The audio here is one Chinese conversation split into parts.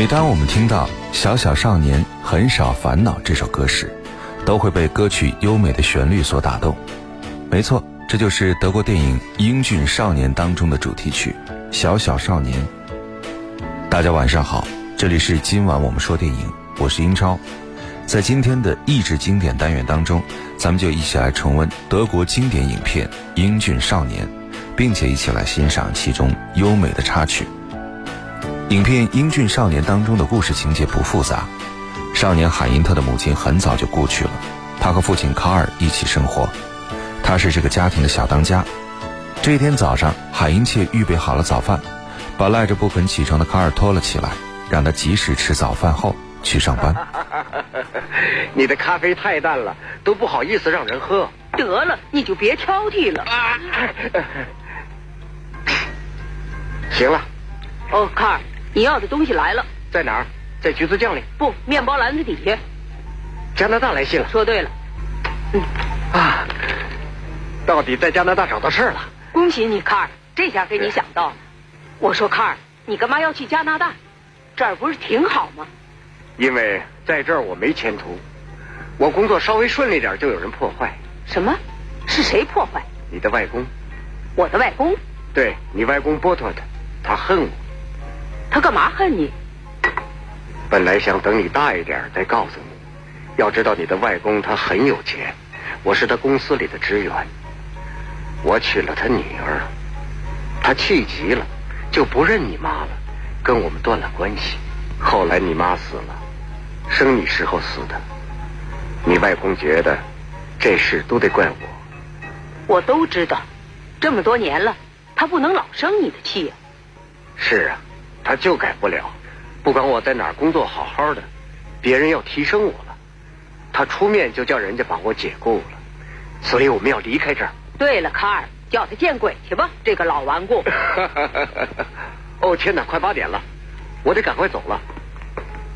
每当我们听到《小小少年很少烦恼》这首歌时，都会被歌曲优美的旋律所打动。没错，这就是德国电影《英俊少年》当中的主题曲《小小少年》。大家晚上好，这里是今晚我们说电影，我是英超。在今天的益智经典单元当中，咱们就一起来重温德国经典影片《英俊少年》，并且一起来欣赏其中优美的插曲。影片《英俊少年》当中的故事情节不复杂，少年海因特的母亲很早就故去了，他和父亲卡尔一起生活，他是这个家庭的小当家。这一天早上，海因切预备好了早饭，把赖着不肯起床的卡尔拖了起来，让他及时吃早饭后去上班。你的咖啡太淡了，都不好意思让人喝。得了，你就别挑剔了。行了，哦，卡尔，你要的东西来了，在哪儿？在橘子酱里。不，面包篮子底下。加拿大来信了。说对了，嗯啊，到底在加拿大找到事儿了。恭喜你，卡尔，这下给你想到了。我说，卡尔，你干嘛要去加拿大？这儿不是挺好吗？因为在这儿我没前途，我工作稍微顺利点就有人破坏。什么？是谁破坏？你的外公，我的外公？对你外公波特的，他恨我。他干嘛恨你？本来想等你大一点再告诉你。要知道你的外公他很有钱，我是他公司里的职员。我娶了他女儿，他气急了，就不认你妈了，跟我们断了关系。后来你妈死了，生你时候死的。你外公觉得这事都得怪我。我都知道，这么多年了，他不能老生你的气呀、是啊，他就改不了。不管我在哪儿工作好好的，别人要提升我了，他出面就叫人家把我解雇了。所以我们要离开这儿。对了，卡尔，叫他见鬼去吧，这个老顽固。哦天哪，快八点了，我得赶快走了。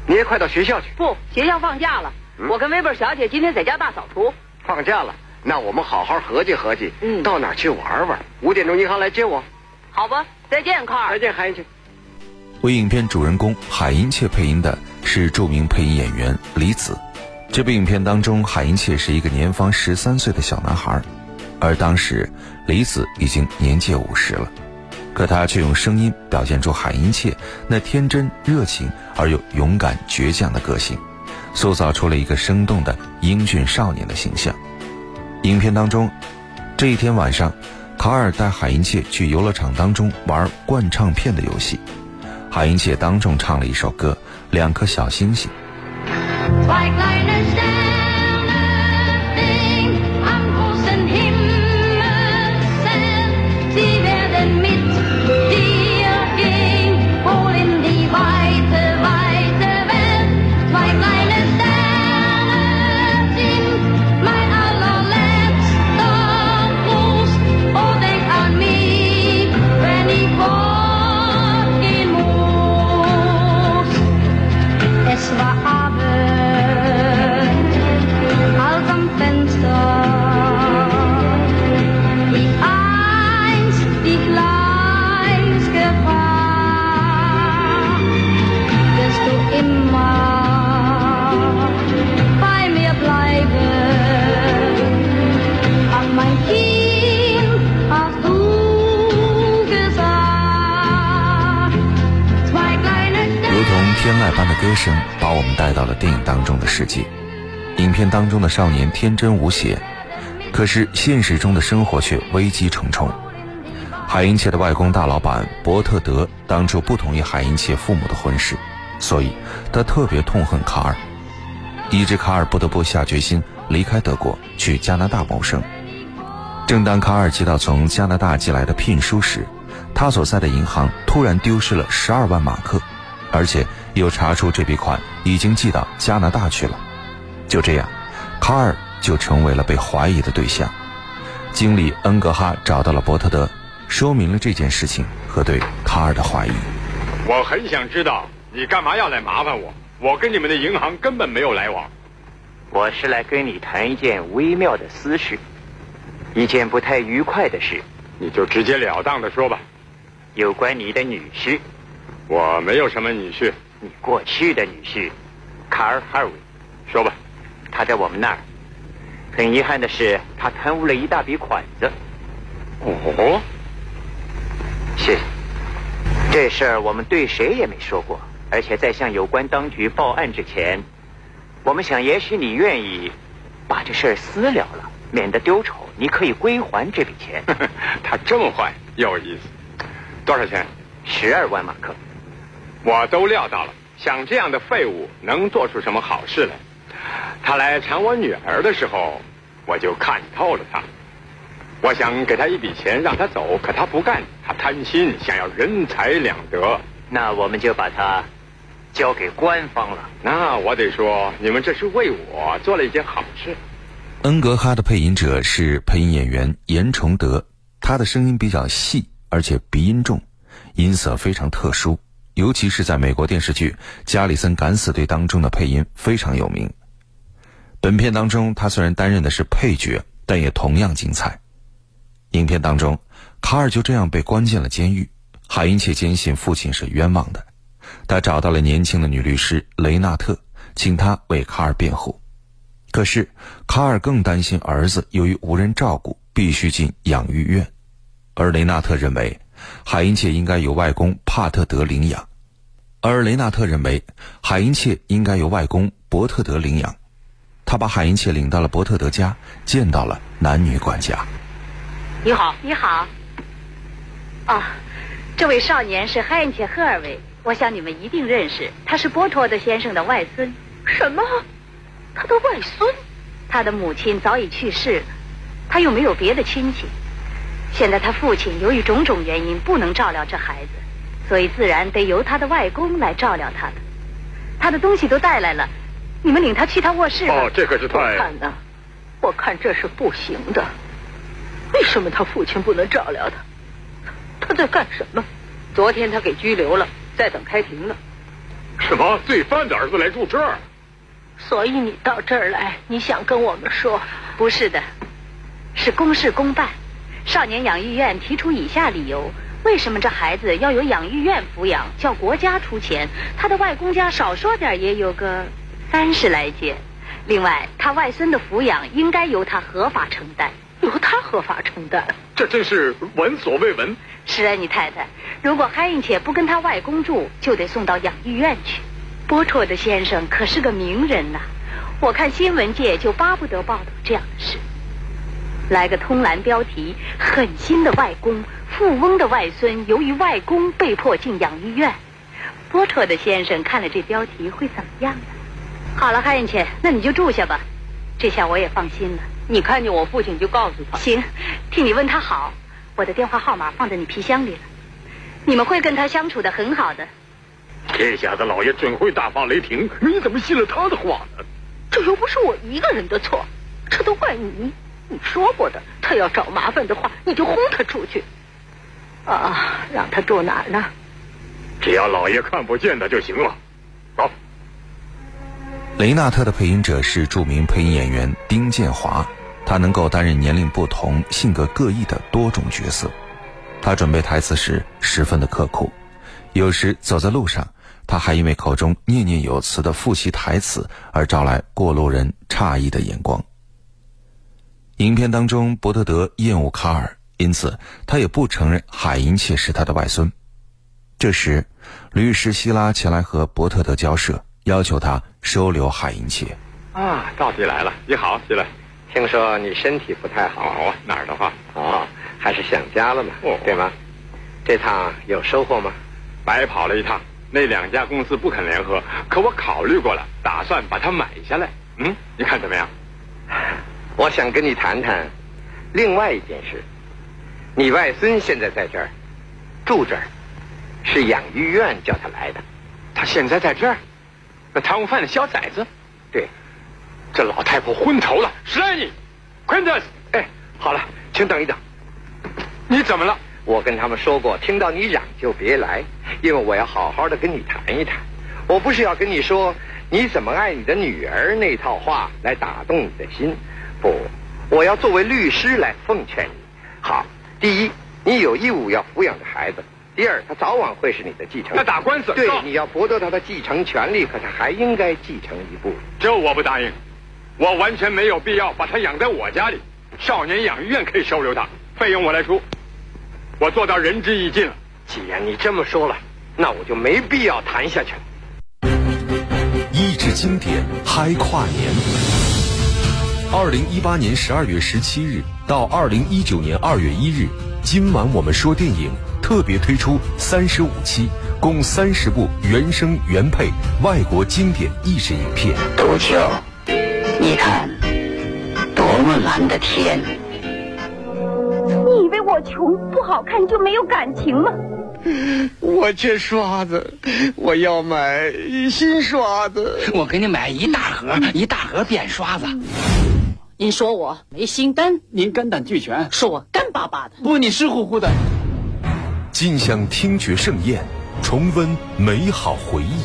你也快到学校去。不，学校放假了。嗯我跟威贝尔小姐今天在家大扫除。放假了，那我们好好合计合计，嗯到哪儿去玩玩？五点钟银行来接我。好吧，再见，卡尔再。见，韩英去。为影片主人公海因切配音的是著名配音演员李子。这部影片当中，海因切是一个年方十三岁的小男孩，而当时李子已经年届五十了，可他却用声音表现出海因切那天真、热情而又勇敢、倔强的个性，塑造出了一个生动的英俊少年的形象。影片当中，这一天晚上，卡尔带海因切去游乐场当中玩灌唱片的游戏。海因切当众唱了一首歌《两颗小星星》。歌声，把我们带到了电影当中的世界。影片当中的少年天真无邪，可是现实中的生活却危机重重。海因切的外公大老板伯特德当初不同意海因切父母的婚事，所以他特别痛恨卡尔，以致卡尔不得不下决心离开德国去加拿大谋生。正当卡尔接到从加拿大寄来的聘书时，他所在的银行突然丢失了十二万马克，而且又查出这笔款已经寄到加拿大去了。就这样，卡尔就成为了被怀疑的对象。经理恩格哈找到了伯特德，说明了这件事情和对卡尔的怀疑。我很想知道你干嘛要来麻烦我？我跟你们的银行根本没有来往。我是来跟你谈一件微妙的私事，一件不太愉快的事，你就直截了当的说吧。有关你的女婿。我没有什么女婿，你过去的女婿卡尔·哈尔维。说吧，他在我们那儿。很遗憾的是，他贪污了一大笔款子。哦，谢谢。这事儿我们对谁也没说过，而且在向有关当局报案之前，我们想，也许你愿意把这事儿私了了，免得丢丑，你可以归还这笔钱，他这么坏，有意思。多少钱？十二万马克。我都料到了，像这样的废物能做出什么好事来？他来缠我女儿的时候，我就看透了他。我想给他一笔钱让他走，可他不干，他贪心，想要人财两得。那我们就把他交给官方了。那我得说，你们这是为我做了一件好事。恩格哈的配音者是配音演员严崇德，他的声音比较细，而且鼻音重，音色非常特殊，尤其是在美国电视剧《加里森敢死队》当中的配音非常有名。本片当中，他虽然担任的是配角，但也同样精彩。影片当中，卡尔就这样被关进了监狱。海因切坚信父亲是冤枉的，他找到了年轻的女律师雷纳特，请她为卡尔辩护。可是，卡尔更担心儿子由于无人照顾，必须进养育院，而雷纳特认为海因切应该由外公帕特德领养，而雷纳特认为海因切应该由外公伯特德领养。他把海因切领到了伯特德家，见到了男女管家。你好，你好。啊，这位少年是海因切·赫尔维，我想你们一定认识，他是波托德先生的外孙。什么？他的外孙？他的母亲早已去世，他又没有别的亲戚。现在他父亲由于种种原因不能照料这孩子，所以自然得由他的外公来照料他的。他的东西都带来了，你们领他去他卧室吧。哦，这可是太……看呐，我看这是不行的。为什么他父亲不能照料他？他在干什么？昨天他给拘留了，在等开庭呢。什么？罪犯的儿子来住这儿？所以你到这儿来，你想跟我们说？不是的，是公事公办。少年养育院提出以下理由：为什么这孩子要由养育院抚养，叫国家出钱？他的外公家少说点也有个三十来间。另外，他外孙的抚养应该由他合法承担。由他合法承担。这真是闻所未闻。是啊，你太太，如果海因切不跟他外公住，就得送到养育院去。波绰的先生可是个名人呐，我看新闻界就巴不得报道这样的事。来个通栏标题：狠心的外公，富翁的外孙，由于外公被迫进养育院。波绰的先生看了这标题会怎么样呢？好了，海因切，那你就住下吧，这下我也放心了。你看见我父亲就告诉他。行，替你问他好，我的电话号码放在你皮箱里了。你们会跟他相处的很好的。这下子老爷准会大发雷霆！你怎么信了他的话呢？这又不是我一个人的错，这都怪你。你说过的，他要找麻烦的话，你就轰他出去。啊，让他住哪儿呢？只要老爷看不见他就行了。走。雷纳特的配音者是著名配音演员丁建华，他能够担任年龄不同、性格各异的多种角色。他准备台词时十分的刻苦，有时走在路上，他还因为口中念念有词的复习台词而招来过路人诧异的眼光。影片当中，伯特德厌恶卡尔，因此他也不承认海因切是他的外孙。这时，律师希拉前来和伯特德交涉。要求他收留海因切。啊，到底来了！你好，希拉。听说你身体不太好哦，哪儿的话？哦，还是想家了嘛？哦对吗？这趟有收获吗？白跑了一趟。那两家公司不肯联合，可我考虑过了，打算把它买下来。嗯，你看怎么样？我想跟你谈谈另外一件事。你外孙现在在这儿住这儿，是养育院叫他来的。他现在在这儿。那贪污犯的小崽子，对，这老太婆昏头了。史莱尼，快点！哎，好了，请等一等。你怎么了？我跟他们说过，听到你嚷就别来，因为我要好好的跟你谈一谈。我不是要跟你说你怎么爱你的女儿那套话来打动你的心，不，我要作为律师来奉劝你。好，第一，你有义务要抚养着孩子，第二，他早晚会是你的继承人。那打官司对，你要剥夺他的继承权利，可他还应该继承一部分。这我不答应，我完全没有必要把他养在我家里。少年养育院可以收留他，费用我来出。我做到仁至义尽了。既然你这么说了，那我就没必要谈下去了。益智经典嗨跨年。二零一八年十二月十七日到二零一九年二月一日，今晚我们说电影特别推出三十五期，共三十部原声原配外国经典意识影片。杜秋，你看，多么蓝的天！你以为我穷不好看就没有感情吗？我缺刷子，我要买新刷子。我给你买一大盒，一大盒扁刷子。您说我没心肝，您肝胆俱全，说我干巴巴的。不，你湿乎乎的。尽享听觉盛宴，重温美好回忆。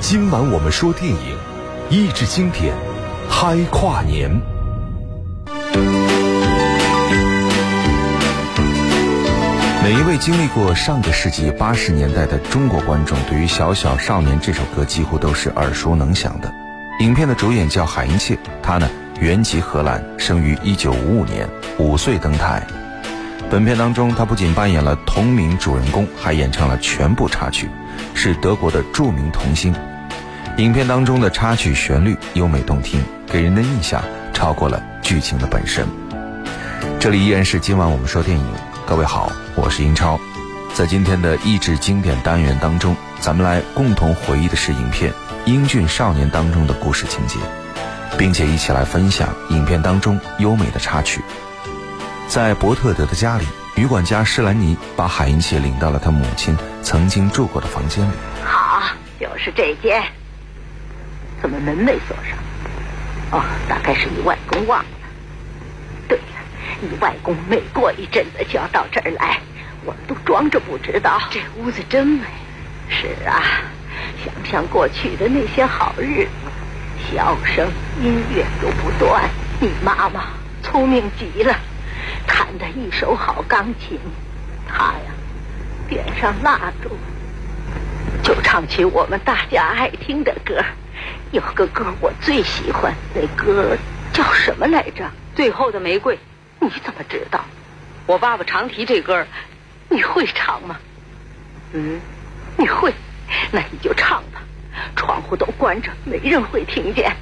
今晚我们说电影，益智经典，嗨跨年。每一位经历过上个世纪八十年代的中国观众，对于《小小少年》这首歌几乎都是耳熟能详的。影片的主演叫海因切，他呢原籍荷兰，生于一九五五年，五岁登台。本片当中，他不仅扮演了同名主人公，还演唱了全部插曲，是德国的著名童星。影片当中的插曲旋律优美动听，给人的印象超过了剧情的本身。这里依然是今晚我们说电影，各位好，我是英超。在今天的益智经典单元当中，咱们来共同回忆的是影片《英俊少年》当中的故事情节，并且一起来分享影片当中优美的插曲。在伯特德的家里，女管家施兰妮把海因切领到了他母亲曾经住过的房间里。好，就是这间。怎么门没锁上？哦，大概是你外公忘了。对了，你外公每过一阵子就要到这儿来，我们都装着不知道。这屋子真美。是啊，想想过去的那些好日子，笑声、音乐都不断。你妈妈聪明极了，弹得一手好钢琴。她呀，点上蜡烛，就唱起我们大家爱听的歌。有个歌我最喜欢，那歌叫什么来着？最后的玫瑰，你怎么知道？我爸爸常提这歌，你会唱吗？嗯，你会，那你就唱吧。窗户都关着，没人会听见。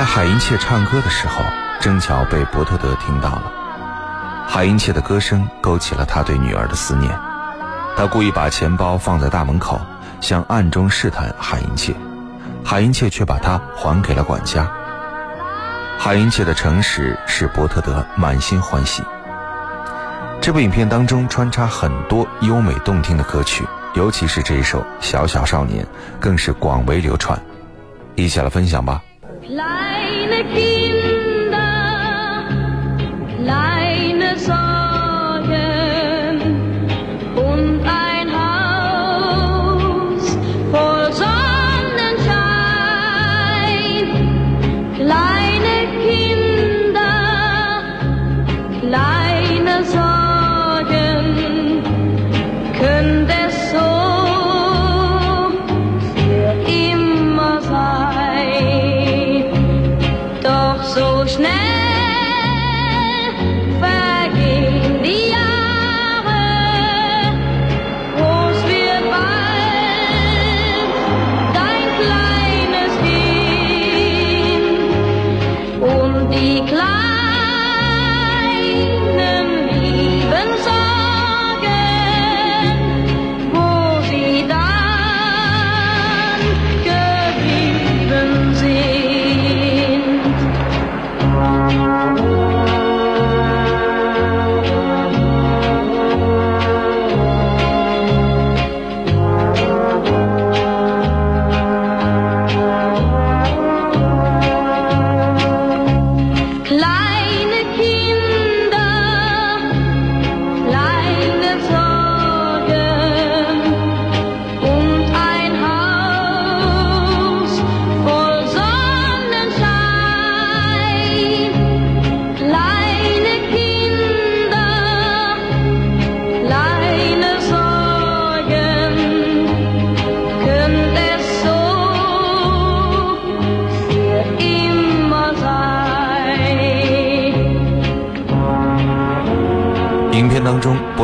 在海因切唱歌的时候，正巧被伯特德听到了。海因切的歌声勾起了他对女儿的思念。他故意把钱包放在大门口，想暗中试探海因切，海因切却把它还给了管家。海因切的诚实使伯特德满心欢喜。这部影片当中穿插很多优美动听的歌曲，尤其是这一首《小小少年》，更是广为流传。一起来分享吧。keep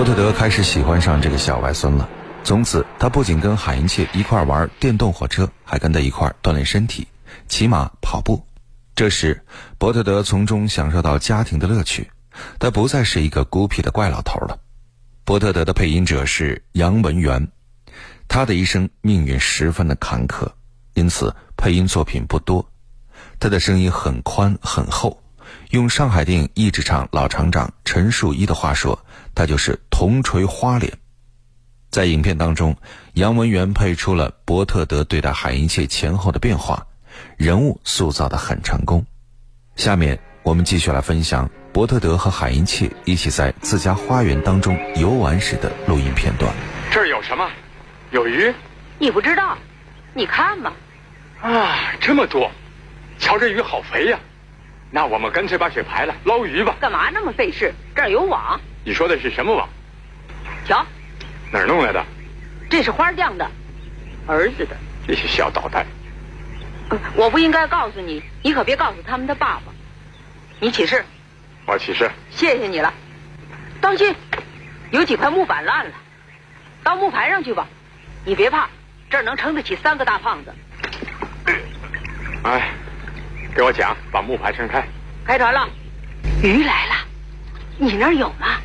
特德开始喜欢上这个小外孙了。从此，他不仅跟海因切一块玩电动火车，还跟他一块锻炼身体，骑马、跑步。这时，伯特德从中享受到家庭的乐趣，他不再是一个孤僻的怪老头了。伯特德的配音者是杨文元，他的一生命运十分的坎坷，因此配音作品不多。他的声音很宽很厚，用上海电影译制厂老厂长陈树一的话说，他就是铜锤花脸。在影片当中，杨文元配出了伯特德对待海因切前后的变化，人物塑造的很成功。下面我们继续来分享伯特德和海因切一起在自家花园当中游玩时的录音片段。这儿有什么？有鱼你不知道？你看嘛，啊，这么多！瞧这鱼好肥呀！那我们干脆把水排了，捞鱼吧。干嘛那么费事？这儿有网，你说的是什么网？瞧，哪儿弄来的？这是花匠的，儿子的。这些小捣蛋！呃我不应该告诉你，你可别告诉他们的爸爸。你起誓，我起誓，谢谢你了。当心，有几块木板烂了，到木牌上去吧。你别怕，这儿能撑得起三个大胖子。哎，给我讲，把木牌撑开。开船了，鱼来了，你那儿有吗？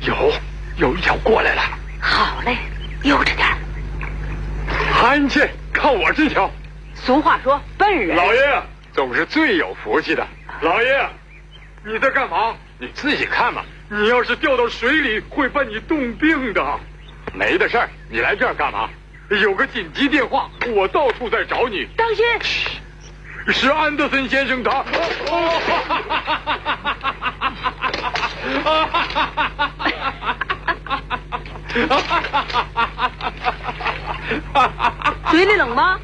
有，有一条过来了。好嘞，悠着点儿。韩切，看我这条。俗话说，笨人。老爷总是最有福气的。老爷，你在干嘛？你自己看吧。你要是掉到水里，会把你冻病的。没的事儿，你来这儿干嘛？有个紧急电话，我到处在找你。当心！是安德森先生他。嘴里冷吗？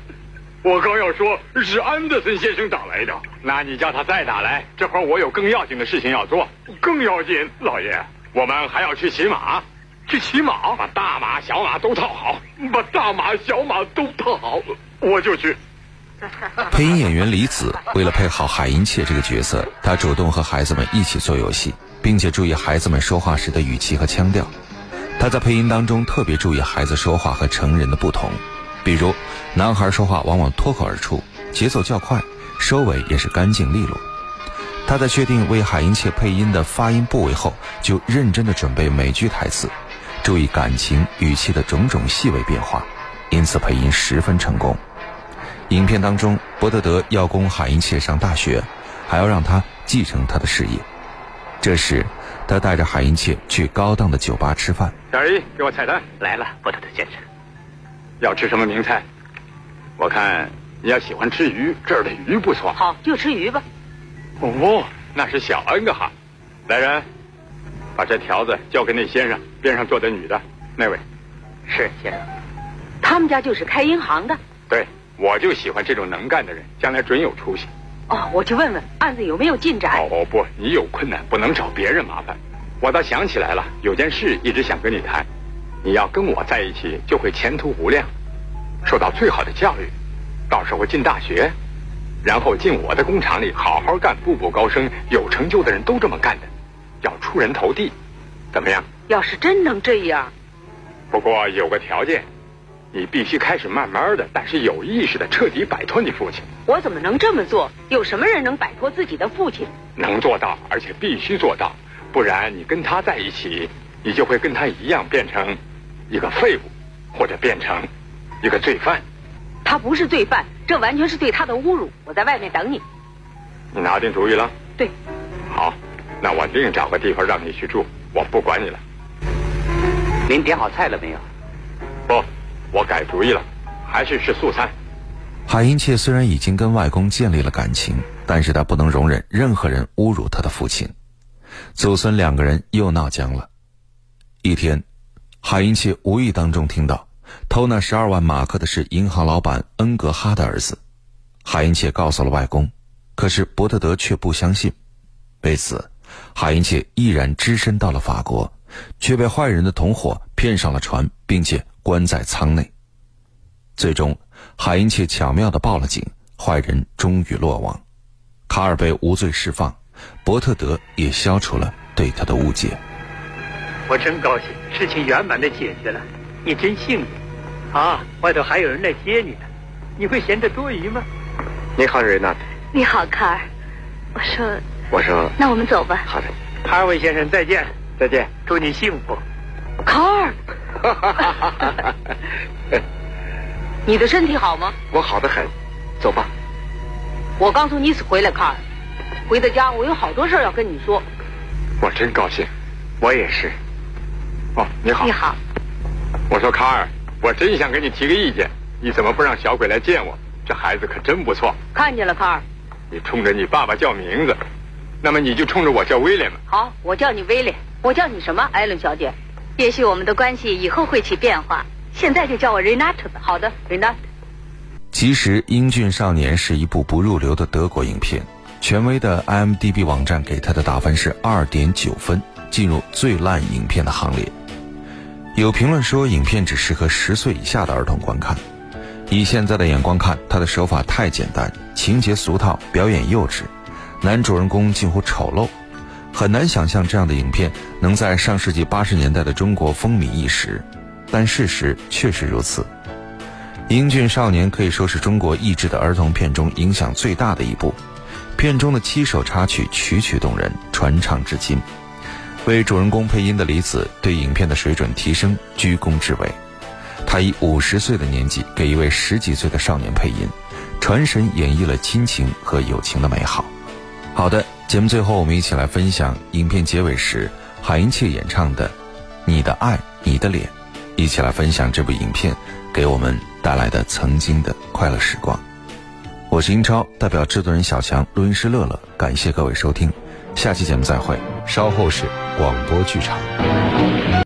我刚要说是安德森先生打来的，那你叫他再打来。这会儿我有更要紧的事情要做，更要紧，老爷，我们还要去骑马，去骑马，把大马、小马都套好，把大马、小马都套好，我就去。配音演员李子为了配好海音切这个角色，他主动和孩子们一起做游戏，并且注意孩子们说话时的语气和腔调。他在配音当中特别注意孩子说话和成人的不同，比如男孩说话往往脱口而出，节奏较快，收尾也是干净利落。他在确定为海音切配音的发音部位后，就认真的准备每句台词，注意感情语气的种种细微变化，因此配音十分成功。影片当中，伯特德要供海因切上大学，还要让他继承他的事业。这时，他带着海因切去高档的酒吧吃饭。小二姨，给我菜单。来了，伯特德先生。要吃什么名菜？我看你要喜欢吃鱼，这儿的鱼不错。好，就吃鱼吧。哦，那是小恩格哈。来人，把这条子交给那先生，边上坐的女的，那位。是先生。他们家就是开银行的。对，我就喜欢这种能干的人，将来准有出息。哦，我去问问案子有没有进展。哦不，你有困难不能找别人麻烦。我倒想起来了，有件事一直想跟你谈。你要跟我在一起，就会前途无量，受到最好的教育，到时候进大学，然后进我的工厂里好好干，步步高升。有成就的人都这么干的，要出人头地，怎么样？要是真能这样，不过有个条件，你必须开始慢慢的，但是有意识的彻底摆脱你父亲。我怎么能这么做？有什么人能摆脱自己的父亲？能做到，而且必须做到，不然你跟他在一起，你就会跟他一样变成一个废物，或者变成一个罪犯。他不是罪犯，这完全是对他的侮辱。我在外面等你。你拿定主意了？对，好，那我另找个地方让你去住，我不管你了。您点好菜了没有？我改主意了，还是吃素餐。海因切虽然已经跟外公建立了感情，但是他不能容忍任何人侮辱他的父亲。祖孙两个人又闹僵了。一天，海因切无意当中听到偷那十二万马克的是银行老板恩格哈的儿子。海因切告诉了外公，可是伯特德却不相信。为此，海因切毅然只身到了法国，却被坏人的同伙骗上了船，并且关在舱内。最终，海因切巧妙地报了警，坏人终于落网，卡尔被无罪释放，伯特德也消除了对他的误解。我真高兴，事情圆满的解决了，你真幸运。啊，外头还有人来接你呢，你会嫌这多余吗？你好，瑞娜。你好，卡尔。我说，我说，那我们走吧。好的，哈维先生，再见，再见，祝你幸福。卡尔，你的身体好吗？我好的很，走吧。我刚从尼斯回来，卡尔。回到家，我有好多事要跟你说。我真高兴，我也是。哦，你好。你好。我说卡尔，我真想给你提个意见，你怎么不让小鬼来见我？这孩子可真不错。看见了，卡尔。你冲着你爸爸叫名字，那么你就冲着我叫威廉吧。好，我叫你威廉。我叫你什么，艾伦小姐？也许我们的关系以后会起变化，现在就叫我 Renata 吧。好的，Renata。其实，《英俊少年》是一部不入流的德国影片，权威的 IMDB 网站给他的打分是二点九分，进入最烂影片的行列。有评论说，影片只适合十岁以下的儿童观看。以现在的眼光看，他的手法太简单，情节俗套，表演幼稚，男主人公近乎丑陋，很难想象这样的影片能在上世纪八十年代的中国风靡一时。但事实确实如此。《英俊少年》可以说是中国译制的儿童片中影响最大的一部，片中的七首插曲曲曲动人，传唱至今。为主人公配音的李子对影片的水准提升居功至伟，他以五十岁的年纪给一位十几岁的少年配音，传神演绎了亲情和友情的美好。好的，节目最后我们一起来分享影片结尾时韩英切演唱的《你的爱，你的脸》，一起来分享这部影片给我们带来的曾经的快乐时光。我是英超，代表制作人小强，录音师乐乐，感谢各位收听。下期节目再会。稍后是广播剧场。